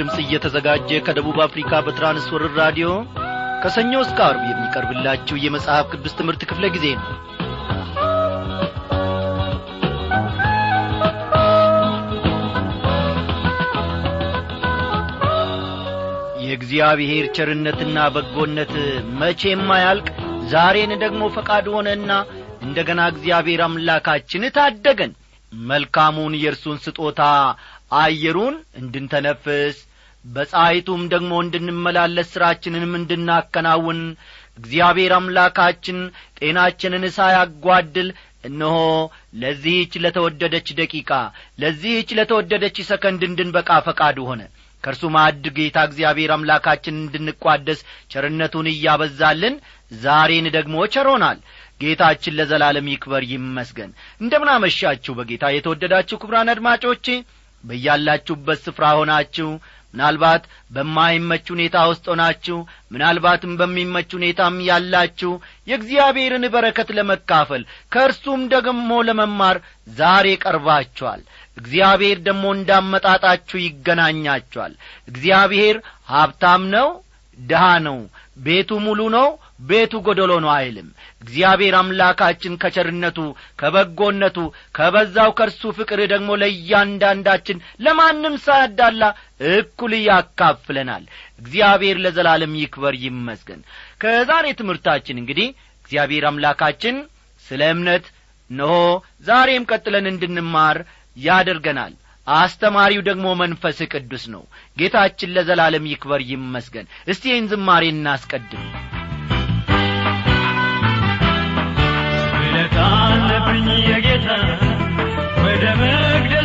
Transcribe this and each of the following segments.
ድምፅ እየተዘጋጀ ከደቡብ አፍሪካ በትራንስወርር ራዲዮ ከሰኞ እስከ አርብ የሚቀርብላችሁ የመጽሐፍ ቅዱስ ትምህርት ክፍለ ጊዜ ነው። የእግዚአብሔር ቸርነትና በጎነት መቼም አያልቅ። ዛሬን ደግሞ ፈቃድ ሆነና እንደ ገና እግዚአብሔር አምላካችን ታደገን። መልካሙን የእርሱን ስጦታ አየሩን እንድንተነፍስ በፀሐይቱም ደግሞ እንድንመላለስ ሥራችንንም እንድናከናውን እግዚአብሔር አምላካችን ጤናችንን ሳያጓድል እነሆ ለዚህች ለተወደደች ደቂቃ ለዚህች ለተወደደች ሰከንድ እንድንበቃ ፈቃዱ ሆነ። ከእርሱ ማዕድ ጌታ እግዚአብሔር አምላካችን እንድንቋደስ ቸርነቱን እያበዛልን ዛሬን ደግሞ ቸሮናል ጌታችን ለዘላለም ይክበር ይመስገን። እንደምናመሻችሁ በጌታ። የተወደዳችሁ ክብራን አድማጮቼ በያላችሁበት ስፍራ ሆናችሁ ምናልባት በማይመች ሁኔታ ውስጥ ሆናችሁ ምናልባትም በሚመች ሁኔታም ያላችሁ የእግዚአብሔርን በረከት ለመካፈል ከእርሱም ደግሞ ለመማር ዛሬ ቀርባችኋል። እግዚአብሔር ደግሞ እንዳመጣጣችሁ ይገናኛችኋል። እግዚአብሔር ሀብታም ነው ድሃ ነው ቤቱ ሙሉ ነው ቤቱ ጐደሎ ነው አይልም። እግዚአብሔር አምላካችን ከቸርነቱ ከበጎነቱ ከበዛው ከእርሱ ፍቅር ደግሞ ለእያንዳንዳችን ለማንም ሳያዳላ እኩል ያካፍለናል። እግዚአብሔር ለዘላለም ይክበር ይመስገን። ከዛሬ ትምህርታችን እንግዲህ እግዚአብሔር አምላካችን ስለ እምነት እነሆ ዛሬም ቀጥለን እንድንማር ያደርገናል። አስተማሪው ደግሞ መንፈስ ቅዱስ ነው። ጌታችን ለዘላለም ይክበር ይመስገን። እስቲ ይህን ዝማሬ እናስቀድም ስለታለብኝ የጌታ ወደ መቅደሱ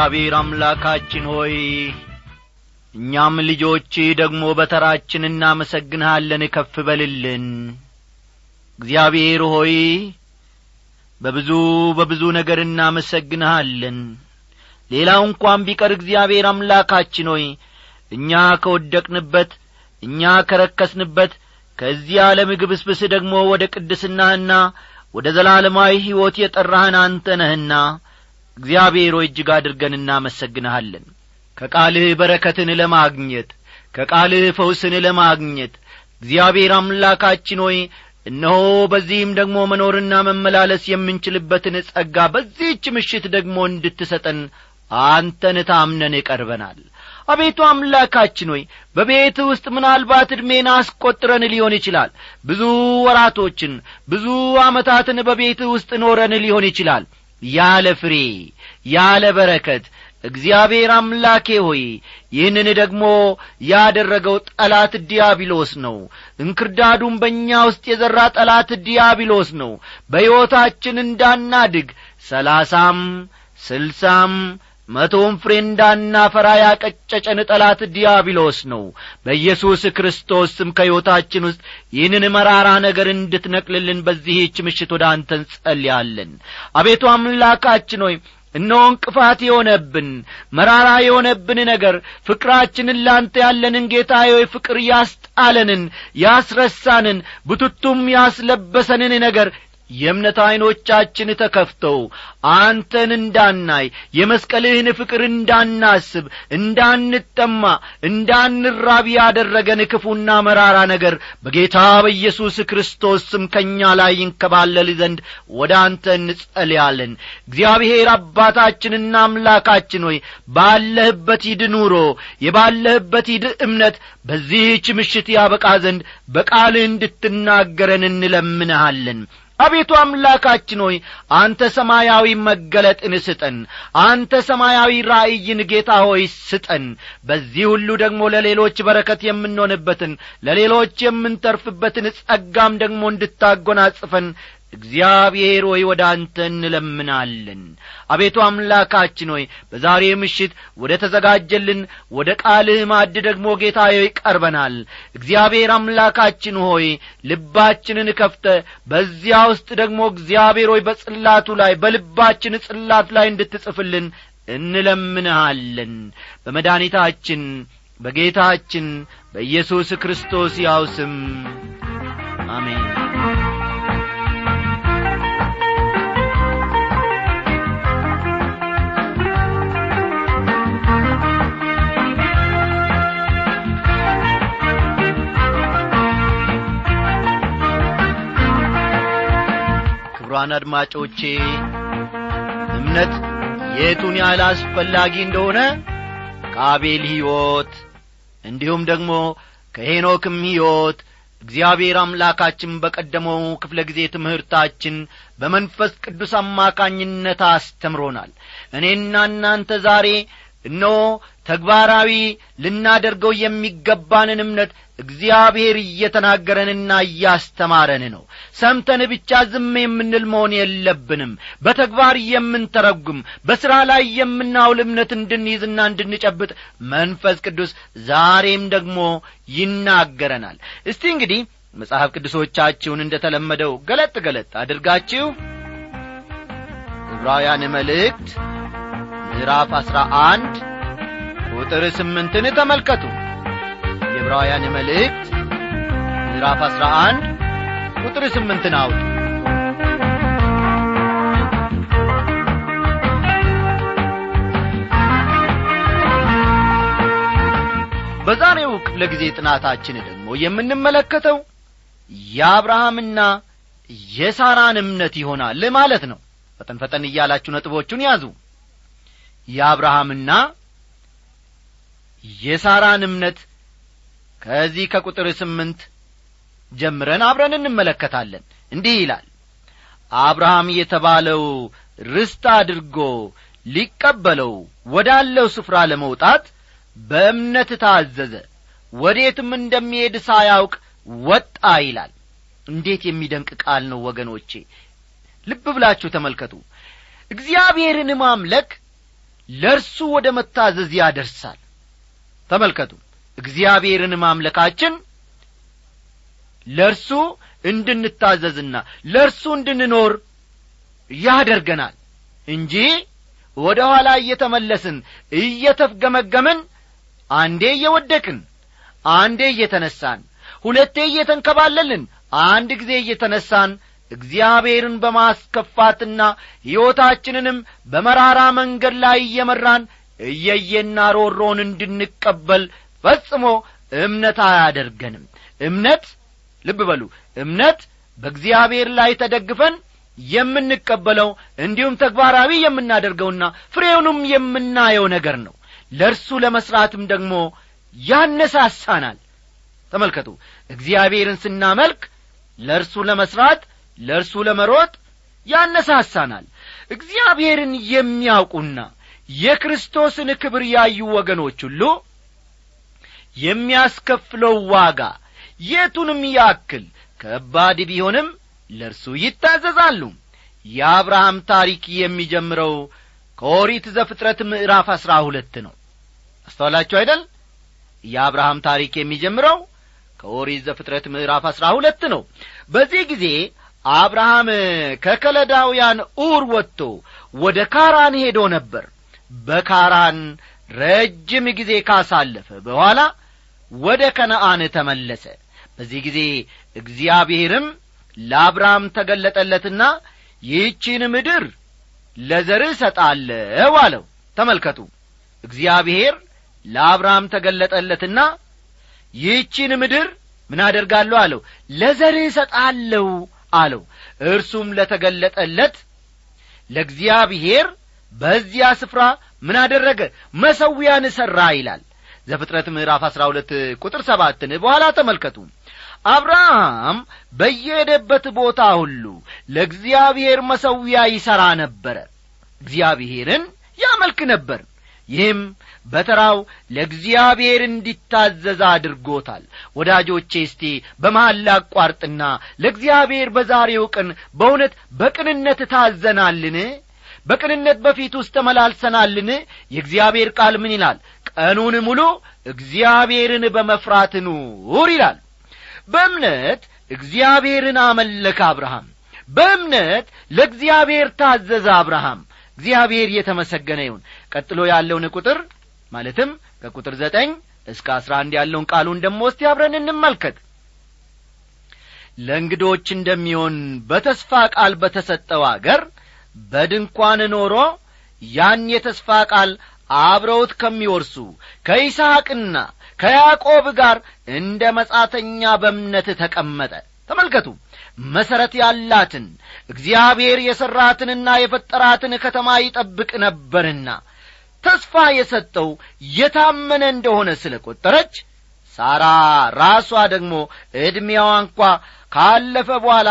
እግዚአብሔር አምላካችን ሆይ እኛም ልጆች ደግሞ በተራችን እናመሰግንሃለን ከፍ በልልን። እግዚአብሔር ሆይ በብዙ በብዙ ነገር እናመሰግንሃለን። ሌላው እንኳን ቢቀር እግዚአብሔር አምላካችን ሆይ እኛ ከወደቅንበት እኛ ከረከስንበት ከዚህ ዓለም ግብስብስ ደግሞ ወደ ቅድስናህና ወደ ዘላለማዊ ሕይወት የጠራህን አንተ ነህና እግዚአብሔር ሆይ እጅግ አድርገን እናመሰግንሃለን። ከቃልህ በረከትን ለማግኘት ከቃልህ ፈውስን ለማግኘት እግዚአብሔር አምላካችን ሆይ እነሆ በዚህም ደግሞ መኖርና መመላለስ የምንችልበትን ጸጋ በዚህች ምሽት ደግሞ እንድትሰጠን አንተን ታምነን ቀርበናል። አቤቱ አምላካችን ሆይ በቤት ውስጥ ምናልባት ዕድሜን አስቈጥረን ሊሆን ይችላል። ብዙ ወራቶችን ብዙ ዓመታትን በቤት ውስጥ ኖረን ሊሆን ይችላል ያለ ፍሬ ያለ በረከት እግዚአብሔር አምላኬ ሆይ ይህንን ደግሞ ያደረገው ጠላት ዲያብሎስ ነው። እንክርዳዱን በእኛ ውስጥ የዘራ ጠላት ዲያብሎስ ነው። በሕይወታችን እንዳናድግ ሰላሳም ስልሳም መቶም ፍሬ እንዳናፈራ ያቀጨጨን ጠላት ዲያብሎስ ነው። በኢየሱስ ክርስቶስ ስም ከሕይወታችን ውስጥ ይህንን መራራ ነገር እንድትነቅልልን በዚህች ምሽት ወደ አንተ እንጸልያለን። አቤቱ አምላካችን ሆይ እነሆ እንቅፋት የሆነብን መራራ የሆነብን ነገር ፍቅራችንን ላንተ ያለንን ጌታ ሆይ ፍቅር ያስጣለንን ያስረሳንን ብቱቱም ያስለበሰንን ነገር የእምነት ዐይኖቻችን ተከፍተው አንተን እንዳናይ የመስቀልህን ፍቅር እንዳናስብ እንዳንጠማ እንዳንራብ ያደረገን ክፉና መራራ ነገር በጌታ በኢየሱስ ክርስቶስ ስም ከእኛ ላይ ይንከባለል ዘንድ ወደ አንተ እንጸልያለን። እግዚአብሔር አባታችንና አምላካችን ሆይ ባለህበት ሂድ ኑሮ የባለህበት ሂድ እምነት በዚህች ምሽት ያበቃ ዘንድ በቃልህ እንድትናገረን እንለምንሃለን አቤቱ አምላካችን ሆይ አንተ ሰማያዊ መገለጥን ስጠን። አንተ ሰማያዊ ራእይን ጌታ ሆይ ስጠን። በዚህ ሁሉ ደግሞ ለሌሎች በረከት የምንሆንበትን ለሌሎች የምንተርፍበትን ጸጋም ደግሞ እንድታጐናጽፈን እግዚአብሔር ሆይ ወደ አንተ እንለምናለን። አቤቱ አምላካችን ሆይ በዛሬ ምሽት ወደ ተዘጋጀልን ወደ ቃልህ ማድ ደግሞ ጌታ ሆይ እግዚአብሔር አምላካችን ሆይ ልባችንን ከፍተ በዚያ ውስጥ ደግሞ እግዚአብሔር ሆይ በጽላቱ ላይ በልባችን ጽላት ላይ እንድትጽፍልን እንለምንሃለን። በመድኒታችን በጌታችን በኢየሱስ ክርስቶስ ያው ስም አሜን ክቡራን አድማጮቼ እምነት የቱን ያህል አስፈላጊ እንደሆነ ከአቤል ሕይወት እንዲሁም ደግሞ ከሄኖክም ሕይወት እግዚአብሔር አምላካችን በቀደመው ክፍለ ጊዜ ትምህርታችን በመንፈስ ቅዱስ አማካኝነት አስተምሮናል። እኔና እናንተ ዛሬ እነሆ ተግባራዊ ልናደርገው የሚገባንን እምነት እግዚአብሔር እየተናገረንና እያስተማረን ነው። ሰምተን ብቻ ዝም የምንል መሆን የለብንም። በተግባር የምንተረጉም በሥራ ላይ የምናውል እምነት እንድንይዝና እንድንጨብጥ መንፈስ ቅዱስ ዛሬም ደግሞ ይናገረናል። እስቲ እንግዲህ መጽሐፍ ቅዱሶቻችሁን እንደ ተለመደው ገለጥ ገለጥ አድርጋችሁ ዕብራውያን መልእክት ምዕራፍ አሥራ አንድ ቁጥር ስምንትን ተመልከቱ። የዕብራውያን መልእክት ምዕራፍ አሥራ አንድ ቁጥር ስምንትን አውጡ። በዛሬው ክፍለ ጊዜ ጥናታችን ደግሞ የምንመለከተው የአብርሃምና የሳራን እምነት ይሆናል ማለት ነው። ፈጠን ፈጠን እያላችሁ ነጥቦቹን ያዙ የአብርሃምና የሳራን እምነት ከዚህ ከቁጥር ስምንት ጀምረን አብረን እንመለከታለን። እንዲህ ይላል አብርሃም የተባለው ርስት አድርጎ ሊቀበለው ወዳለው ስፍራ ለመውጣት በእምነት ታዘዘ። ወዴትም እንደሚሄድ ሳያውቅ ወጣ ይላል። እንዴት የሚደንቅ ቃል ነው ወገኖቼ! ልብ ብላችሁ ተመልከቱ። እግዚአብሔርን ማምለክ ለእርሱ ወደ መታዘዝ ያደርሳል። ተመልከቱ እግዚአብሔርን ማምለካችን ለእርሱ እንድንታዘዝና ለእርሱ እንድንኖር ያደርገናል እንጂ ወደ ኋላ እየተመለስን እየተፍገመገምን አንዴ እየወደቅን አንዴ እየተነሳን ሁለቴ እየተንከባለልን አንድ ጊዜ እየተነሳን እግዚአብሔርን በማስከፋትና ሕይወታችንንም በመራራ መንገድ ላይ እየመራን እየየና ሮሮን እንድንቀበል ፈጽሞ እምነት አያደርገንም። እምነት ልብ በሉ እምነት በእግዚአብሔር ላይ ተደግፈን የምንቀበለው እንዲሁም ተግባራዊ የምናደርገውና ፍሬውንም የምናየው ነገር ነው። ለእርሱ ለመሥራትም ደግሞ ያነሳሳናል። ተመልከቱ እግዚአብሔርን ስናመልክ ለእርሱ ለመሥራት ለእርሱ ለመሮጥ ያነሳሳናል። እግዚአብሔርን የሚያውቁና የክርስቶስን ክብር ያዩ ወገኖች ሁሉ የሚያስከፍለው ዋጋ የቱንም ያክል ከባድ ቢሆንም ለእርሱ ይታዘዛሉ። የአብርሃም ታሪክ የሚጀምረው ከኦሪት ዘፍጥረት ምዕራፍ አሥራ ሁለት ነው። አስተዋላችሁ አይደል? የአብርሃም ታሪክ የሚጀምረው ከኦሪት ዘፍጥረት ምዕራፍ አሥራ ሁለት ነው። በዚህ ጊዜ አብርሃም ከከለዳውያን ኡር ወጥቶ ወደ ካራን ሄዶ ነበር። በካራን ረጅም ጊዜ ካሳለፈ በኋላ ወደ ከነአን ተመለሰ። በዚህ ጊዜ እግዚአብሔርም ለአብርሃም ተገለጠለትና ይህቺን ምድር ለዘርህ እሰጣለሁ አለው። ተመልከቱ እግዚአብሔር ለአብርሃም ተገለጠለትና ይህቺን ምድር ምን አደርጋለሁ አለው። ለዘርህ እሰጣለሁ አለው። እርሱም ለተገለጠለት ለእግዚአብሔር በዚያ ስፍራ ምን አደረገ? መሰዊያን ሠራ ይላል። ዘፍጥረት ምዕራፍ አሥራ ሁለት ቁጥር ሰባትን በኋላ ተመልከቱ። አብርሃም በየሄደበት ቦታ ሁሉ ለእግዚአብሔር መሰዊያ ይሠራ ነበረ። እግዚአብሔርን ያመልክ ነበር ይህም በተራው ለእግዚአብሔር እንዲታዘዝ አድርጎታል። ወዳጆቼ እስቲ በመሐል ላቋርጥና ለእግዚአብሔር በዛሬው ቀን በእውነት በቅንነት ታዘናልን? በቅንነት በፊት ውስጥ ተመላልሰናልን? የእግዚአብሔር ቃል ምን ይላል? ቀኑን ሙሉ እግዚአብሔርን በመፍራት ኑር ይላል። በእምነት እግዚአብሔርን አመለከ አብርሃም። በእምነት ለእግዚአብሔር ታዘዘ አብርሃም። እግዚአብሔር የተመሰገነ ይሁን ቀጥሎ ያለውን ቁጥር ማለትም ከቁጥር ዘጠኝ እስከ አስራ አንድ ያለውን ቃሉን ደሞ እስቲ አብረን እንመልከት። ለእንግዶች እንደሚሆን በተስፋ ቃል በተሰጠው አገር በድንኳን ኖሮ ያን የተስፋ ቃል አብረውት ከሚወርሱ ከይስሐቅና ከያዕቆብ ጋር እንደ መጻተኛ በእምነት ተቀመጠ። ተመልከቱ። መሠረት ያላትን እግዚአብሔር የሠራትንና የፈጠራትን ከተማ ይጠብቅ ነበርና ተስፋ የሰጠው የታመነ እንደሆነ ስለ ቈጠረች ሳራ ራሷ ደግሞ ዕድሜዋ እንኳ ካለፈ በኋላ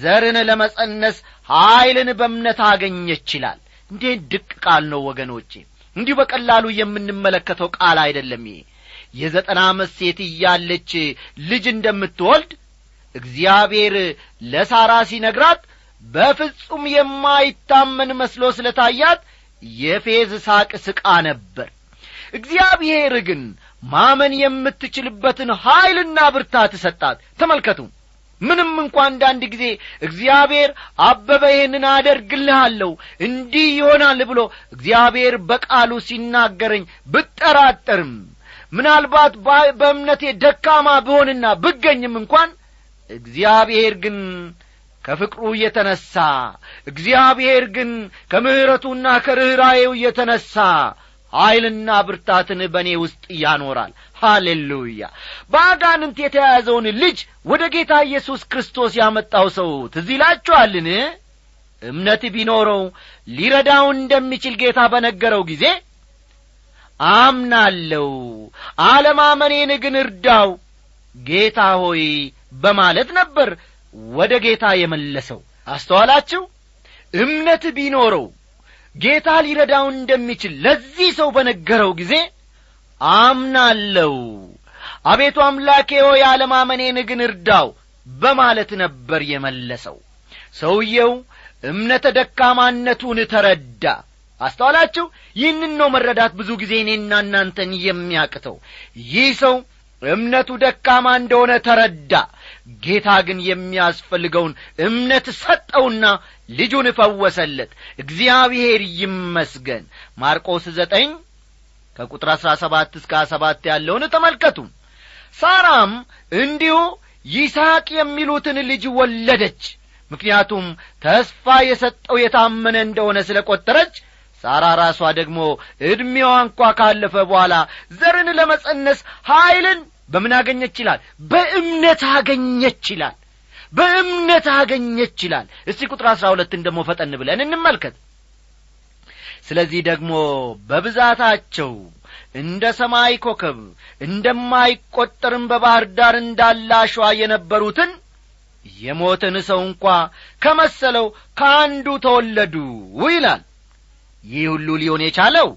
ዘርን ለመጸነስ ኀይልን በእምነት አገኘች ይላል። እንዴት ድቅ ቃል ነው ወገኖቼ! እንዲሁ በቀላሉ የምንመለከተው ቃል አይደለም ይሄ። የዘጠና ዓመት ሴት እያለች ልጅ እንደምትወልድ እግዚአብሔር ለሳራ ሲነግራት በፍጹም የማይታመን መስሎ ስለ ታያት የፌዝ ሳቅ ስቃ ነበር። እግዚአብሔር ግን ማመን የምትችልበትን ኀይልና ብርታት ሰጣት። ተመልከቱ ምንም እንኳ አንዳንድ ጊዜ እግዚአብሔር አበበ ይህንን አደርግልሃለሁ እንዲህ ይሆናል ብሎ እግዚአብሔር በቃሉ ሲናገረኝ ብጠራጠርም። ምናልባት በእምነቴ ደካማ ብሆንና ብገኝም እንኳን እግዚአብሔር ግን ከፍቅሩ የተነሣ እግዚአብሔር ግን ከምሕረቱና ከርኅራዬው የተነሣ ኀይልና ብርታትን በእኔ ውስጥ ያኖራል። ሃሌሉያ! በአጋንንት የተያያዘውን ልጅ ወደ ጌታ ኢየሱስ ክርስቶስ ያመጣው ሰው ትዝ ይላችኋልን? እምነት ቢኖረው ሊረዳው እንደሚችል ጌታ በነገረው ጊዜ አምናለው አለማመኔን ግን እርዳው ጌታ ሆይ በማለት ነበር ወደ ጌታ የመለሰው አስተዋላችሁ? እምነት ቢኖረው ጌታ ሊረዳው እንደሚችል ለዚህ ሰው በነገረው ጊዜ አምናለው አቤቱ አምላኬ ሆይ አለማመኔን ግን እርዳው በማለት ነበር የመለሰው። ሰውየው እምነተ ደካማነቱን ተረዳ። አስተዋላችሁ? ይህንን ነው መረዳት ብዙ ጊዜ እኔና እናንተን የሚያቅተው። ይህ ሰው እምነቱ ደካማ እንደሆነ ተረዳ። ጌታ ግን የሚያስፈልገውን እምነት ሰጠውና ልጁን ፈወሰለት። እግዚአብሔር ይመስገን። ማርቆስ ዘጠኝ ከቁጥር አሥራ ሰባት እስከ ሰባት ያለውን ተመልከቱ። ሳራም እንዲሁ ይስሐቅ የሚሉትን ልጅ ወለደች። ምክንያቱም ተስፋ የሰጠው የታመነ እንደሆነ ስለ ቈጠረች ሳራ ራሷ ደግሞ ዕድሜዋ እንኳ ካለፈ በኋላ ዘርን ለመጸነስ ኀይልን በምን አገኘች ይላል? በእምነት አገኘች ይላል። በእምነት አገኘች ይላል። እስቲ ቁጥር አሥራ ሁለትን ደግሞ ፈጠን ብለን እንመልከት። ስለዚህ ደግሞ በብዛታቸው እንደ ሰማይ ኮከብ እንደማይቈጠርም በባሕር ዳር እንዳለ አሸዋ የነበሩትን የሞተን ሰው እንኳ ከመሰለው ከአንዱ ተወለዱ ይላል። ይህ ሁሉ ሊሆን የቻለው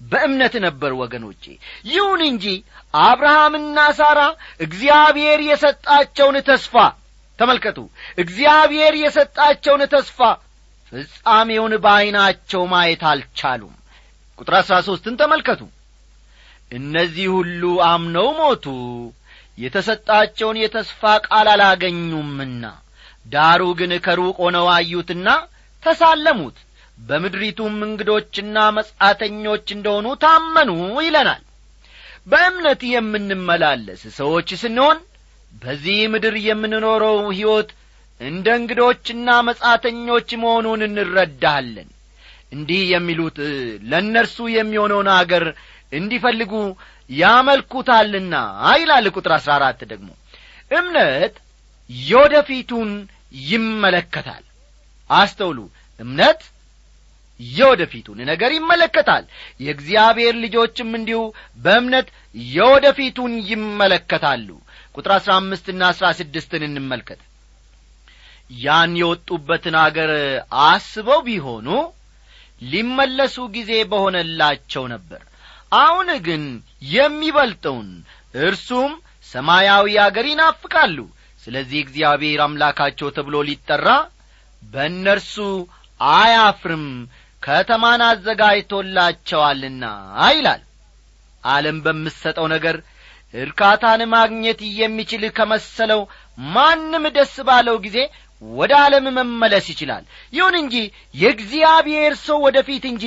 በእምነት ነበር ወገኖቼ። ይሁን እንጂ አብርሃምና ሳራ እግዚአብሔር የሰጣቸውን ተስፋ ተመልከቱ እግዚአብሔር የሰጣቸውን ተስፋ ፍጻሜውን በዐይናቸው ማየት አልቻሉም። ቁጥር አሥራ ሦስትን ተመልከቱ። እነዚህ ሁሉ አምነው ሞቱ የተሰጣቸውን የተስፋ ቃል አላገኙምና ዳሩ ግን ከሩቅ ሆነው አዩትና ተሳለሙት በምድሪቱም እንግዶችና መጻተኞች እንደሆኑ ታመኑ ይለናል። በእምነት የምንመላለስ ሰዎች ስንሆን በዚህ ምድር የምንኖረው ሕይወት እንደ እንግዶችና መጻተኞች መሆኑን እንረዳለን እንዲህ የሚሉት ለእነርሱ የሚሆነውን አገር እንዲፈልጉ ያመልኩታልና ይላል ቁጥር አሥራ አራት ደግሞ። እምነት የወደፊቱን ይመለከታል። አስተውሉ። እምነት የወደፊቱን ነገር ይመለከታል። የእግዚአብሔር ልጆችም እንዲሁ በእምነት የወደፊቱን ይመለከታሉ። ቁጥር አሥራ አምስትና አሥራ ስድስትን እንመልከት። ያን የወጡበትን አገር አስበው ቢሆኑ ሊመለሱ ጊዜ በሆነላቸው ነበር። አሁን ግን የሚበልጠውን እርሱም ሰማያዊ አገር ይናፍቃሉ። ስለዚህ እግዚአብሔር አምላካቸው ተብሎ ሊጠራ በእነርሱ አያፍርም ከተማን አዘጋጅቶላቸዋልና ይላል። ዓለም በምሰጠው ነገር እርካታን ማግኘት የሚችል ከመሰለው ማንም ደስ ባለው ጊዜ ወደ ዓለም መመለስ ይችላል። ይሁን እንጂ የእግዚአብሔር ሰው ወደ ፊት እንጂ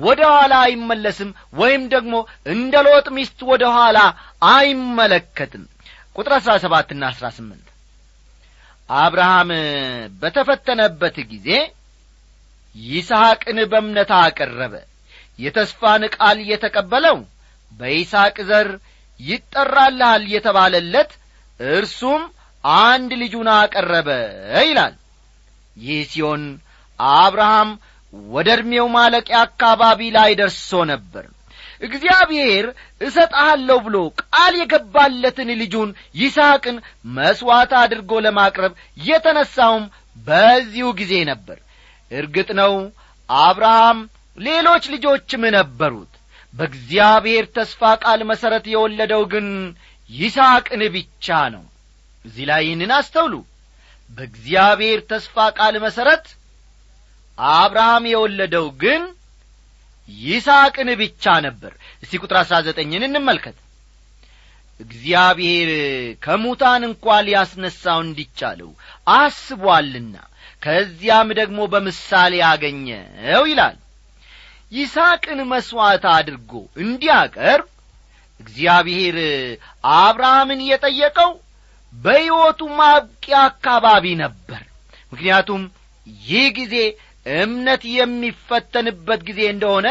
ወደ ኋላ አይመለስም ወይም ደግሞ እንደ ሎጥ ሚስት ወደ ኋላ አይመለከትም። ቁጥር አሥራ ሰባትና አሥራ ስምንት። አብርሃም በተፈተነበት ጊዜ ይስሐቅን በእምነት አቀረበ። የተስፋን ቃል የተቀበለው በይስሐቅ ዘር ይጠራልሃል የተባለለት እርሱም አንድ ልጁን አቀረበ ይላል። ይህ ሲሆን አብርሃም ወደ ዕድሜው ማለቂያ አካባቢ ላይ ደርሶ ነበር። እግዚአብሔር እሰጥሃለሁ ብሎ ቃል የገባለትን ልጁን ይስሐቅን መሥዋዕት አድርጎ ለማቅረብ የተነሣውም በዚሁ ጊዜ ነበር እርግጥ ነው አብርሃም ሌሎች ልጆችም ነበሩት። በእግዚአብሔር ተስፋ ቃል መሠረት የወለደው ግን ይስሐቅን ብቻ ነው። እዚህ ላይ ይህንን አስተውሉ። በእግዚአብሔር ተስፋ ቃል መሠረት አብርሃም የወለደው ግን ይስሐቅን ብቻ ነበር። እስቲ ቁጥር አሥራ ዘጠኝን እንመልከት። እግዚአብሔር ከሙታን እንኳ ሊያስነሣው እንዲቻለው አስቧልና ከዚያም ደግሞ በምሳሌ አገኘው ይላል። ይስሐቅን መሥዋዕት አድርጎ እንዲያቀርብ እግዚአብሔር አብርሃምን የጠየቀው በሕይወቱ ማብቂያ አካባቢ ነበር። ምክንያቱም ይህ ጊዜ እምነት የሚፈተንበት ጊዜ እንደሆነ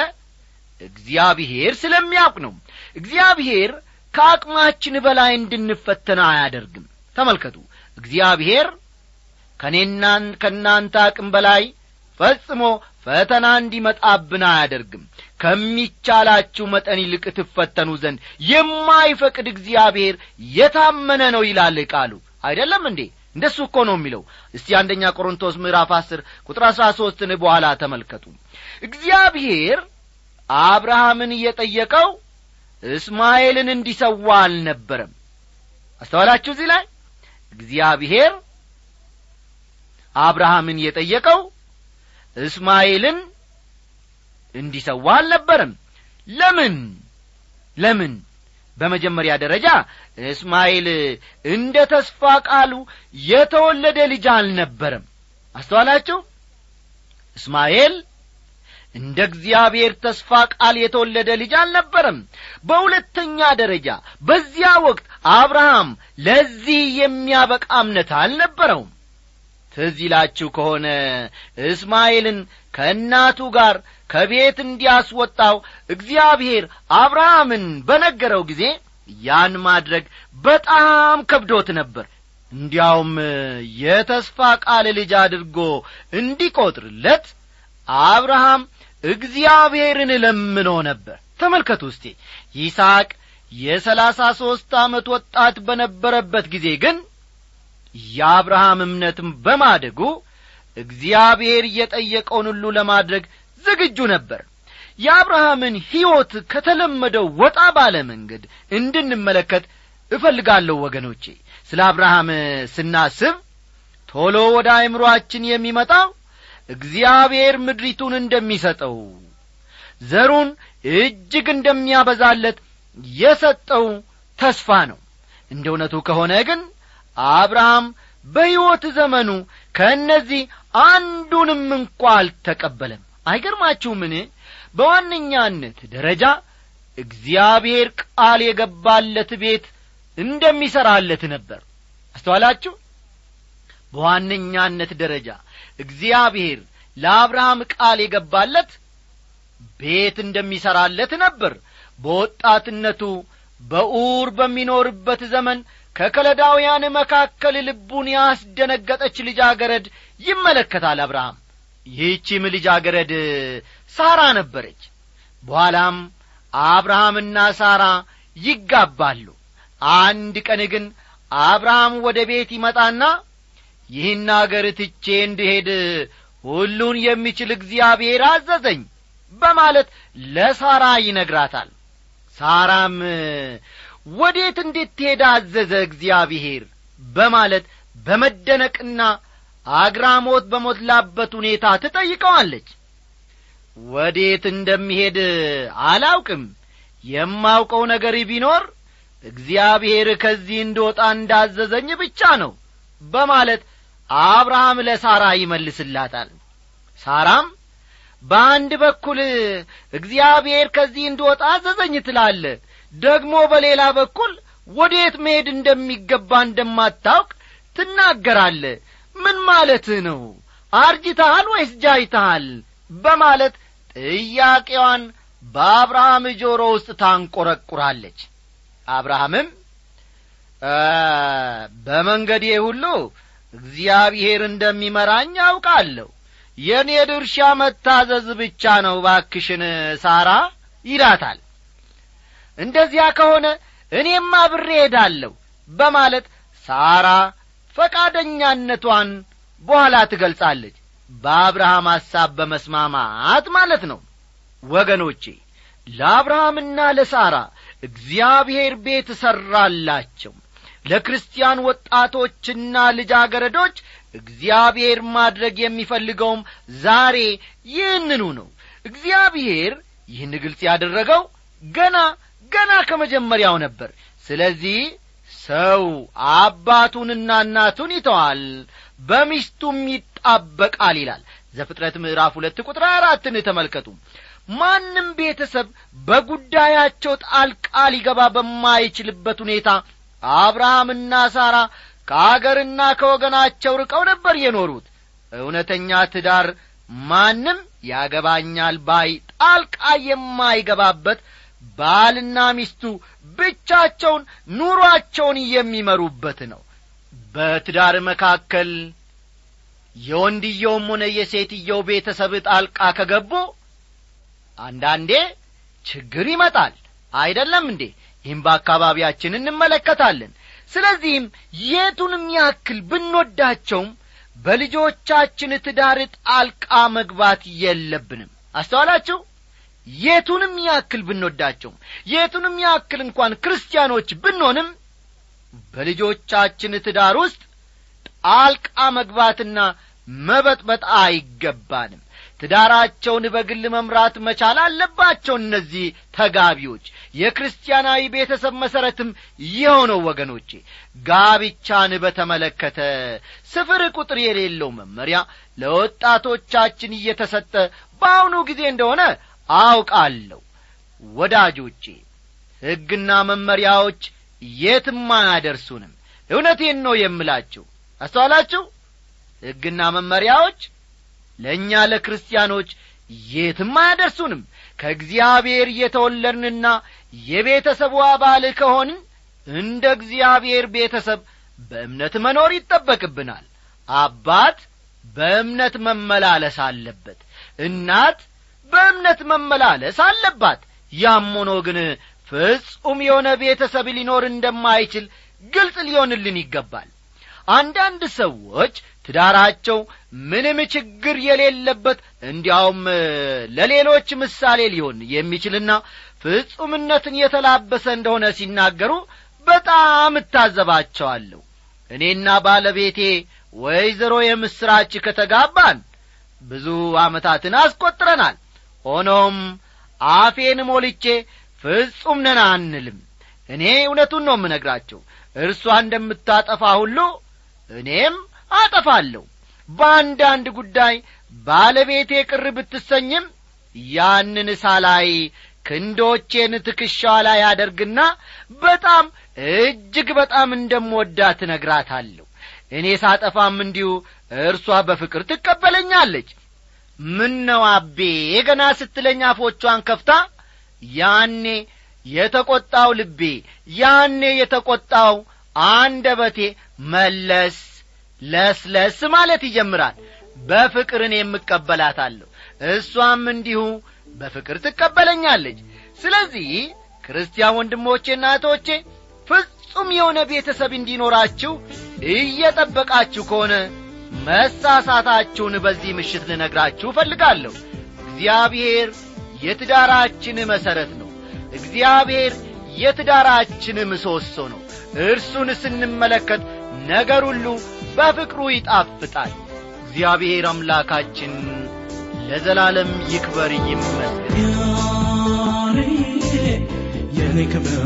እግዚአብሔር ስለሚያውቅ ነው። እግዚአብሔር ከአቅማችን በላይ እንድንፈተን አያደርግም። ተመልከቱ። እግዚአብሔር ከእኔና ከእናንተ አቅም በላይ ፈጽሞ ፈተና እንዲመጣብን አያደርግም። ከሚቻላችሁ መጠን ይልቅ ትፈተኑ ዘንድ የማይፈቅድ እግዚአብሔር የታመነ ነው ይላል ቃሉ። አይደለም እንዴ? እንደሱ እኮ ነው የሚለው። እስቲ አንደኛ ቆሮንቶስ ምዕራፍ አስር ቁጥር አሥራ ሦስትን በኋላ ተመልከቱ። እግዚአብሔር አብርሃምን እየጠየቀው እስማኤልን እንዲሰዋ አልነበረም። አስተዋላችሁ እዚህ ላይ? እግዚአብሔር አብርሃምን የጠየቀው እስማኤልን እንዲሰዋ አልነበረም። ለምን? ለምን? በመጀመሪያ ደረጃ እስማኤል እንደ ተስፋ ቃሉ የተወለደ ልጅ አልነበረም። አስተዋላችሁ? እስማኤል እንደ እግዚአብሔር ተስፋ ቃል የተወለደ ልጅ አልነበረም። በሁለተኛ ደረጃ በዚያ ወቅት አብርሃም ለዚህ የሚያበቃ እምነት አልነበረውም ትዝ ይላችሁ ከሆነ እስማኤልን ከእናቱ ጋር ከቤት እንዲያስወጣው እግዚአብሔር አብርሃምን በነገረው ጊዜ ያን ማድረግ በጣም ከብዶት ነበር። እንዲያውም የተስፋ ቃል ልጅ አድርጎ እንዲቈጥርለት አብርሃም እግዚአብሔርን ለምኖ ነበር። ተመልከቱ እስቴ ይስሐቅ የሰላሳ ሦስት ዓመት ወጣት በነበረበት ጊዜ ግን የአብርሃም እምነትም በማደጉ እግዚአብሔር እየጠየቀውን ሁሉ ለማድረግ ዝግጁ ነበር። የአብርሃምን ሕይወት ከተለመደው ወጣ ባለ መንገድ እንድንመለከት እፈልጋለሁ ወገኖቼ። ስለ አብርሃም ስናስብ ቶሎ ወደ አእምሮአችን የሚመጣው እግዚአብሔር ምድሪቱን እንደሚሰጠው ዘሩን እጅግ እንደሚያበዛለት የሰጠው ተስፋ ነው። እንደ እውነቱ ከሆነ ግን አብርሃም በሕይወት ዘመኑ ከእነዚህ አንዱንም እንኳ አልተቀበለም። አይገርማችሁምን? በዋነኛነት ደረጃ እግዚአብሔር ቃል የገባለት ቤት እንደሚሠራለት ነበር። አስተዋላችሁ? በዋነኛነት ደረጃ እግዚአብሔር ለአብርሃም ቃል የገባለት ቤት እንደሚሠራለት ነበር። በወጣትነቱ በኡር በሚኖርበት ዘመን ከከለዳውያን መካከል ልቡን ያስደነገጠች ልጃገረድ ይመለከታል አብርሃም። ይህቺም ልጃገረድ ሳራ ነበረች። በኋላም አብርሃምና ሳራ ይጋባሉ። አንድ ቀን ግን አብርሃም ወደ ቤት ይመጣና ይህን አገር ትቼ እንድሄድ ሁሉን የሚችል እግዚአብሔር አዘዘኝ በማለት ለሳራ ይነግራታል። ሳራም ወዴት እንድትሄድ አዘዘ እግዚአብሔር? በማለት በመደነቅና አግራሞት በሞላበት ሁኔታ ትጠይቀዋለች። ወዴት እንደሚሄድ አላውቅም። የማውቀው ነገር ቢኖር እግዚአብሔር ከዚህ እንድወጣ እንዳዘዘኝ ብቻ ነው በማለት አብርሃም ለሳራ ይመልስላታል። ሳራም በአንድ በኩል እግዚአብሔር ከዚህ እንድወጣ አዘዘኝ ትላለ ደግሞ በሌላ በኩል ወዴት መሄድ እንደሚገባ እንደማታውቅ ትናገራለ ምን ማለትህ ነው? አርጅተሃል ወይስ ጃይተሃል? በማለት ጥያቄዋን በአብርሃም ጆሮ ውስጥ ታንቈረቁራለች አብርሃምም በመንገዴ ሁሉ እግዚአብሔር እንደሚመራኝ አውቃለሁ። የእኔ ድርሻ መታዘዝ ብቻ ነው ባክሽን ሳራ ይላታል እንደዚያ ከሆነ እኔም አብሬ ሄዳለሁ በማለት ሳራ ፈቃደኛነቷን በኋላ ትገልጻለች። በአብርሃም ሐሳብ በመስማማት ማለት ነው። ወገኖቼ ለአብርሃምና ለሳራ እግዚአብሔር ቤት ሠራላቸው ለክርስቲያን ወጣቶችና ልጃገረዶች እግዚአብሔር ማድረግ የሚፈልገውም ዛሬ ይህንኑ ነው። እግዚአብሔር ይህን ግልጽ ያደረገው ገና ገና ከመጀመሪያው ነበር። ስለዚህ ሰው አባቱንና እናቱን ይተዋል በሚስቱም ይጣበቃል ይላል። ዘፍጥረት ምዕራፍ ሁለት ቁጥር አራትን ተመልከቱ። ማንም ቤተሰብ በጉዳያቸው ጣልቃ ሊገባ በማይችልበት ሁኔታ አብርሃምና ሳራ ከአገርና ከወገናቸው ርቀው ነበር የኖሩት። እውነተኛ ትዳር ማንም ያገባኛል ባይ ጣልቃ የማይገባበት ባልና ሚስቱ ብቻቸውን ኑሮአቸውን የሚመሩበት ነው። በትዳር መካከል የወንድየውም ሆነ የሴትየው ቤተሰብ ጣልቃ ከገቡ አንዳንዴ ችግር ይመጣል። አይደለም እንዴ? ይህም በአካባቢያችን እንመለከታለን። ስለዚህም የቱንም ያክል ብንወዳቸውም በልጆቻችን ትዳር ጣልቃ መግባት የለብንም። አስተዋላችሁ የቱንም ያክል ብንወዳቸውም የቱንም ያክል እንኳን ክርስቲያኖች ብንሆንም በልጆቻችን ትዳር ውስጥ ጣልቃ መግባትና መበጥበጥ አይገባንም። ትዳራቸውን በግል መምራት መቻል አለባቸው እነዚህ ተጋቢዎች። የክርስቲያናዊ ቤተሰብ መሠረትም የሆነው ወገኖቼ ጋብቻን በተመለከተ ስፍር ቁጥር የሌለው መመሪያ ለወጣቶቻችን እየተሰጠ በአሁኑ ጊዜ እንደሆነ አውቃለሁ። ወዳጆቼ ሕግና መመሪያዎች የትም አያደርሱንም እውነቴን ነው የምላችሁ። አስተዋላችሁ? ሕግና መመሪያዎች ለእኛ ለክርስቲያኖች የትም አያደርሱንም። ከእግዚአብሔር የተወለድንና የቤተሰቡ አባል ከሆንን እንደ እግዚአብሔር ቤተሰብ በእምነት መኖር ይጠበቅብናል። አባት በእምነት መመላለስ አለበት። እናት በእምነት መመላለስ አለባት። ያም ሆኖ ግን ፍጹም የሆነ ቤተሰብ ሊኖር እንደማይችል ግልጽ ሊሆንልን ይገባል። አንዳንድ ሰዎች ትዳራቸው ምንም ችግር የሌለበት እንዲያውም ለሌሎች ምሳሌ ሊሆን የሚችልና ፍጹምነትን የተላበሰ እንደሆነ ሲናገሩ በጣም እታዘባቸዋለሁ። እኔና ባለቤቴ ወይዘሮ የምስራች ከተጋባን ብዙ ዓመታትን አስቈጥረናል ሆኖም አፌን ሞልቼ ፍጹም ነን አንልም። እኔ እውነቱን ነው የምነግራቸው። እርሷ እንደምታጠፋ ሁሉ እኔም አጠፋለሁ። በአንዳንድ ጉዳይ ባለቤቴ ቅር ብትሰኝም ያንን ሳላይ ክንዶቼን ትከሻዋ ላይ አደርግና በጣም እጅግ በጣም እንደምወዳት እነግራታለሁ። እኔ ሳጠፋም እንዲሁ እርሷ በፍቅር ትቀበለኛለች ምን ነው አቤ? ገና ስትለኝ አፎቿን ከፍታ ያኔ የተቈጣው ልቤ ያኔ የተቈጣው አንደበቴ መለስ ለስለስ ማለት ይጀምራል። በፍቅር እኔ የምቀበላታለሁ እሷም እንዲሁ በፍቅር ትቀበለኛለች። ስለዚህ ክርስቲያን ወንድሞቼና እህቶቼ ፍጹም የሆነ ቤተሰብ እንዲኖራችሁ እየጠበቃችሁ ከሆነ መሳሳታችሁን በዚህ ምሽት ልነግራችሁ እፈልጋለሁ። እግዚአብሔር የትዳራችን መሠረት ነው። እግዚአብሔር የትዳራችን ምሰሶ ነው። እርሱን ስንመለከት ነገር ሁሉ በፍቅሩ ይጣፍጣል። እግዚአብሔር አምላካችን ለዘላለም ይክበር ይመስገን። የኔ ክብር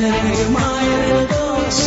የኔ ክብር የኔ ግርማ የኔ ሞገስ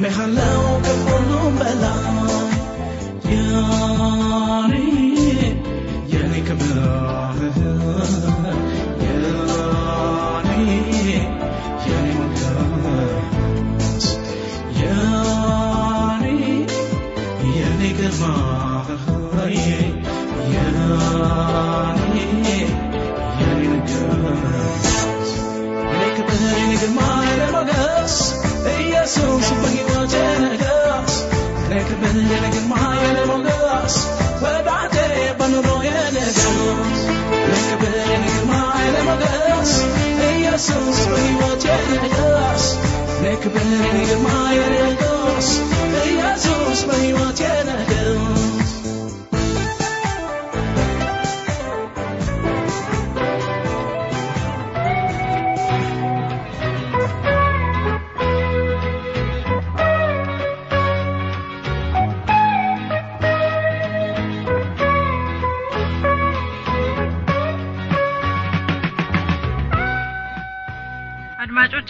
Berralão ኢየሱስ በሕይወቴ ንገስ የኔ ክብር የኔ ግርማ የኔ ሞገስ ኢየሱስ